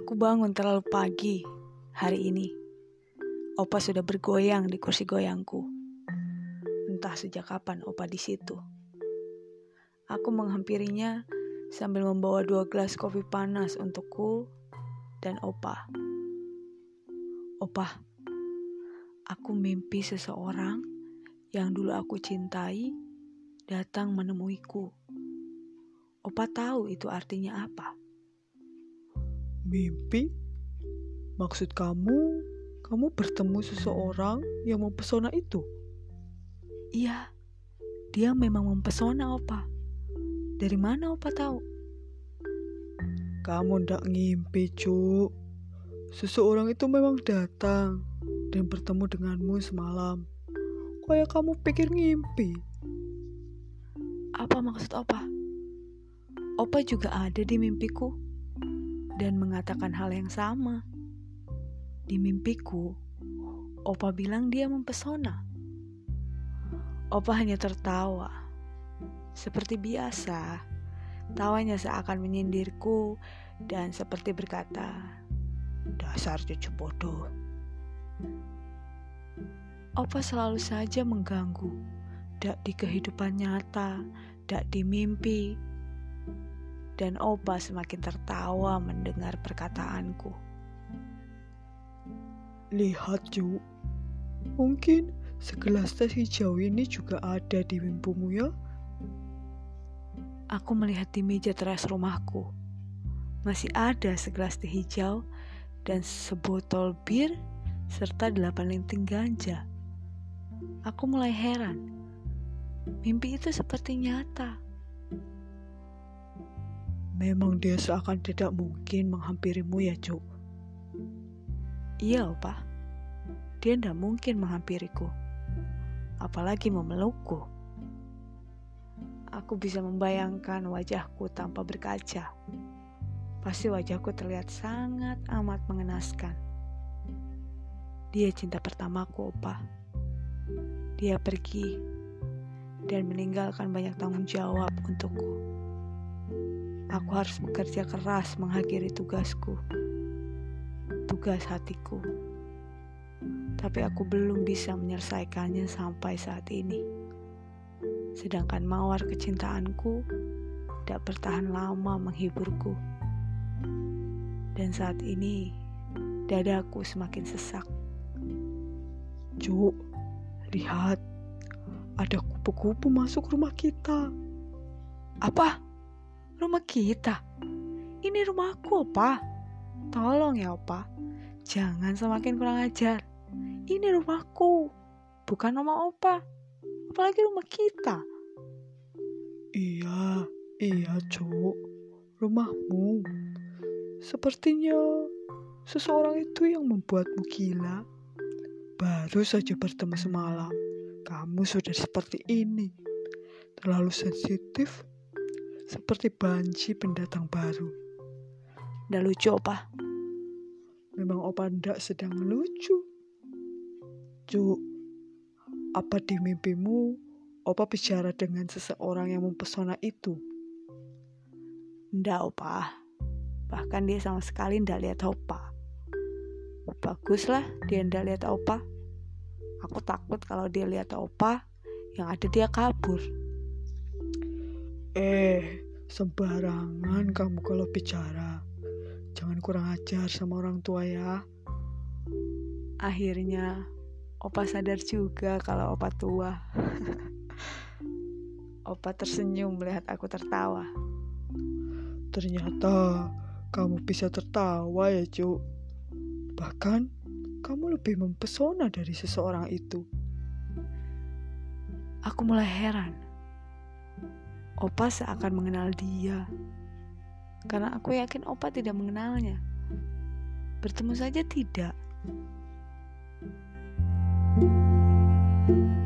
Aku bangun terlalu pagi hari ini. Opa sudah bergoyang di kursi goyangku. Entah sejak kapan Opa di situ. Aku menghampirinya sambil membawa dua gelas kopi panas untukku dan Opa. Opa, aku mimpi seseorang yang dulu aku cintai datang menemuiku. Opa tahu itu artinya apa? Mimpi? Maksud kamu, kamu bertemu seseorang yang mempesona itu? Iya, dia memang mempesona Opa. Dari mana Opa tahu? Kamu ndak ngimpi, Cuk. Seseorang itu memang datang dan bertemu denganmu semalam. Kayak kamu pikir ngimpi. Apa maksud Opa? Opa juga ada di mimpiku dan mengatakan hal yang sama. Di mimpiku, Opa bilang dia mempesona. Opa hanya tertawa. Seperti biasa, tawanya seakan menyindirku dan seperti berkata, Dasar cucu bodoh. Opa selalu saja mengganggu, dak di kehidupan nyata, dak di mimpi, dan Opa semakin tertawa mendengar perkataanku. Lihat, Ju. Mungkin segelas teh hijau ini juga ada di mimpimu ya? Aku melihat di meja teras rumahku. Masih ada segelas teh hijau dan sebotol bir serta delapan linting ganja. Aku mulai heran. Mimpi itu seperti nyata. Memang dia seakan tidak mungkin menghampirimu ya, Cuk. Iya, Opa. Dia tidak mungkin menghampiriku. Apalagi memelukku. Aku bisa membayangkan wajahku tanpa berkaca. Pasti wajahku terlihat sangat amat mengenaskan. Dia cinta pertamaku, Opa. Dia pergi dan meninggalkan banyak tanggung jawab untukku. Aku harus bekerja keras mengakhiri tugasku, tugas hatiku. Tapi aku belum bisa menyelesaikannya sampai saat ini. Sedangkan mawar kecintaanku tidak bertahan lama menghiburku. Dan saat ini dadaku semakin sesak. Cuk, lihat. Ada kupu-kupu masuk rumah kita. Apa? Rumah kita? Ini rumahku, Opa. Tolong ya, Opa. Jangan semakin kurang ajar. Ini rumahku, bukan rumah Opa. Apalagi rumah kita. Iya, iya, Cuk. Rumahmu. Sepertinya seseorang itu yang membuatmu gila. Baru saja bertemu semalam, kamu sudah seperti ini. Terlalu sensitif seperti banci pendatang baru. Nggak lucu, Opa. Memang Opa ndak sedang lucu. Cuk, apa di mimpimu Opa bicara dengan seseorang yang mempesona itu? Ndak, Opa. Bahkan dia sama sekali ndak lihat Opa. Baguslah dia ndak lihat Opa. Aku takut kalau dia lihat Opa, yang ada dia kabur. Eh, sembarangan kamu kalau bicara. Jangan kurang ajar sama orang tua ya. Akhirnya, Opa sadar juga kalau Opa tua. Opa tersenyum melihat aku tertawa. Ternyata kamu bisa tertawa ya, Cuk. Bahkan kamu lebih mempesona dari seseorang itu. Aku mulai heran Opa seakan mengenal dia. Karena aku yakin Opa tidak mengenalnya. Bertemu saja tidak. thank you